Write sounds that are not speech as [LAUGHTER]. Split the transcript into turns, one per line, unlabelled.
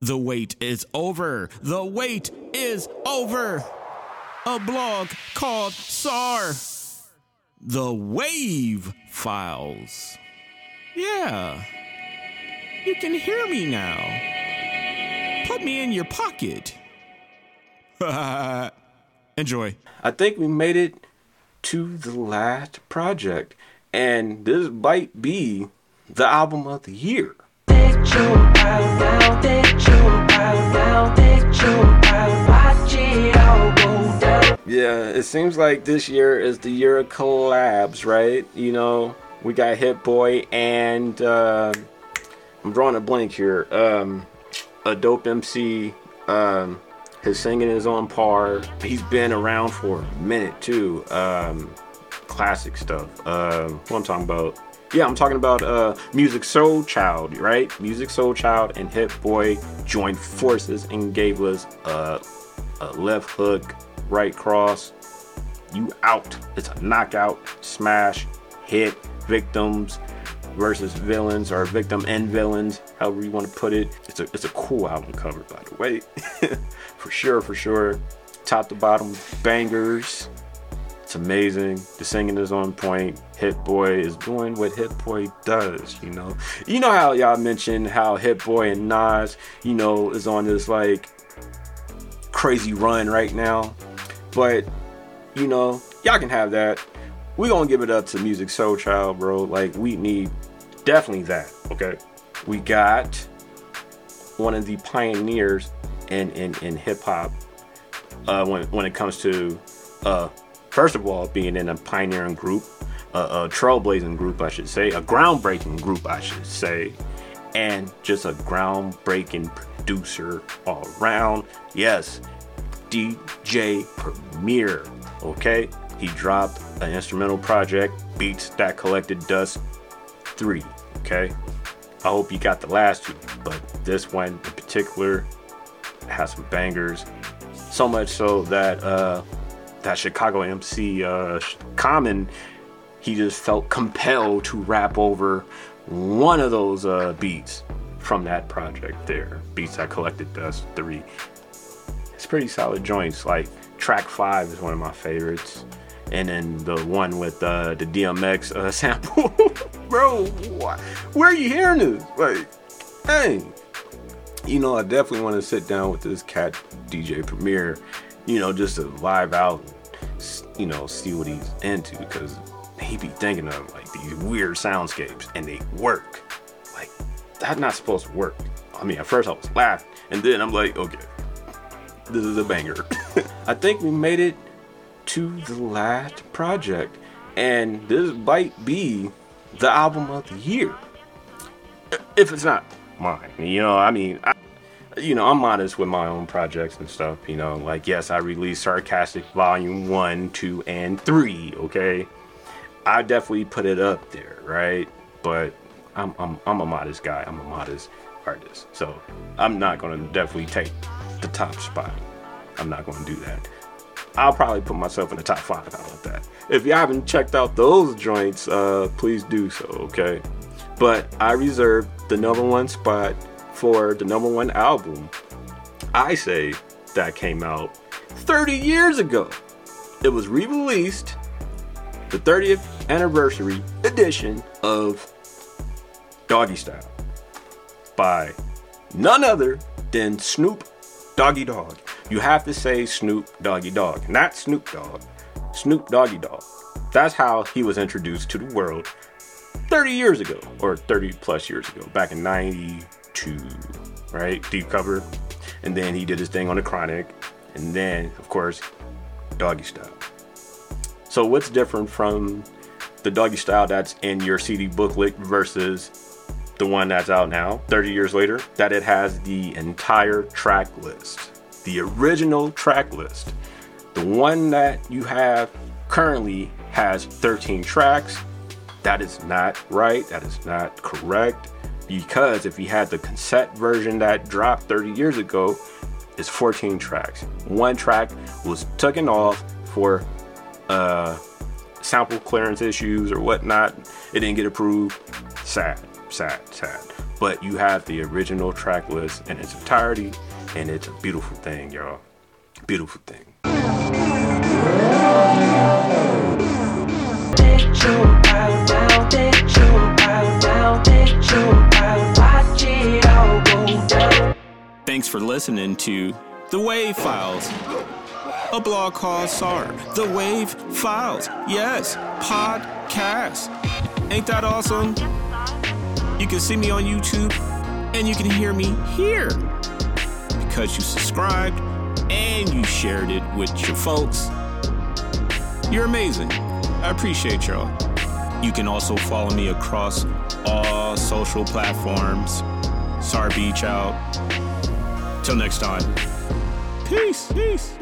The wait is over. The wait is over. A blog called SAR. The Wav Files. Yeah. You can hear me now. Put me in your pocket. [LAUGHS] Enjoy.
I think we made it to the last project, and this might be the album of the year. Yeah, it seems like this year is the year of collabs, right? You know, we got Hit Boy and uh, I'm drawing a blank here. Um, a dope MC. Um, his singing is on par. He's been around for a minute too. Um, classic stuff. Uh, what I'm talking about? Yeah, I'm talking about uh, Musiq Soulchild, right? Musiq Soulchild and Hit Boy joined forces and gave us a, a left hook, right cross. You out. It's a knockout, smash, hit, victims versus villains or victim and villains, however you want to put it. It's a it's a cool album cover, by the way. [LAUGHS] for sure, for sure. Top to bottom bangers. It's amazing. The singing is on point. Hit Boy is doing what Hit Boy does, you know. You know how y'all mentioned how Hit Boy and Nas, you know, is on this like crazy run right now. But, you know, y'all can have that. we gonna give it up to Musiq Soulchild, bro. Like, we need definitely that, okay? We got one of the pioneers in, in, in hip hop uh, when, when it comes to uh, first of all, being in a pioneering group, a, a trailblazing group, I should say, a groundbreaking group, I should say, and just a groundbreaking producer all around. Yes, DJ Premier, okay? He dropped an instrumental project, Beats That Collected Dust 3, okay? I hope you got the last two, but this one in particular has some bangers. So much so that uh, that Chicago MC uh, Common, he just felt compelled to rap over one of those uh, beats from that project there. Beats that collected dust three. It's pretty solid joints. Like track five is one of my favorites. And then the one with uh, the DMX uh, [LAUGHS] sample. Bro, wh- where are you hearing this? Like, hey. You know, I definitely want to sit down with this cat DJ Premier you know, just to vibe out, you know, see what he's into because he be thinking of like these weird soundscapes and they work. Like that's not supposed to work. I mean, at first I was laughing, and then I'm like, okay, this is a banger. [LAUGHS] I think we made it to the last project, and this might be the album of the year. If it's not mine, you know, I mean, I, you know, I'm modest with my own projects and stuff. You know, like yes, I released Sarcastic Volume One, Two, and Three. Okay, I definitely put it up there, right? But I'm I'm I'm a modest guy. I'm a modest artist, so I'm not gonna definitely take the top spot. I'm not gonna do that. I'll probably put myself in the top five. About that? If you haven't checked out those joints, uh, please do so. Okay, but I reserve the number one spot for the number one album, I say that came out 30 years ago. It was re released, the 30th anniversary edition of Doggy Style by none other than Snoop Doggy Dogg. You have to say Snoop Doggy Dogg, not Snoop Dogg. Snoop Doggy Dogg. That's how he was introduced to the world 30 years ago, or 30 plus years ago, back in 90 to right? Deep cover. And then he did his thing on the chronic. And then of course doggy style. So what's different from the doggy style that's in your cd booklet versus the one that's out now 30 years later that it has the entire track list the original track list? The one that you have currently has 13 tracks. That is not right. That is not correct because if you had the cassette version that dropped 30 years ago, it's 14 tracks. One track was taken off for uh, sample clearance issues or whatnot. It didn't get approved. Sad, sad, sad.
but you have the original track list in its entirety, and it's a beautiful thing, y'all. Beautiful thing.
Thanks for listening to The Wav Files, a blog called SAR. The Wav Files. Yes, podcast. Ain't that awesome? You can see me on YouTube and you can hear me here because you subscribed and you shared it with your folks. You're amazing. I appreciate y'all. You can also follow me across all social platforms. SAR B-Child out. Till next time. Peace. Peace.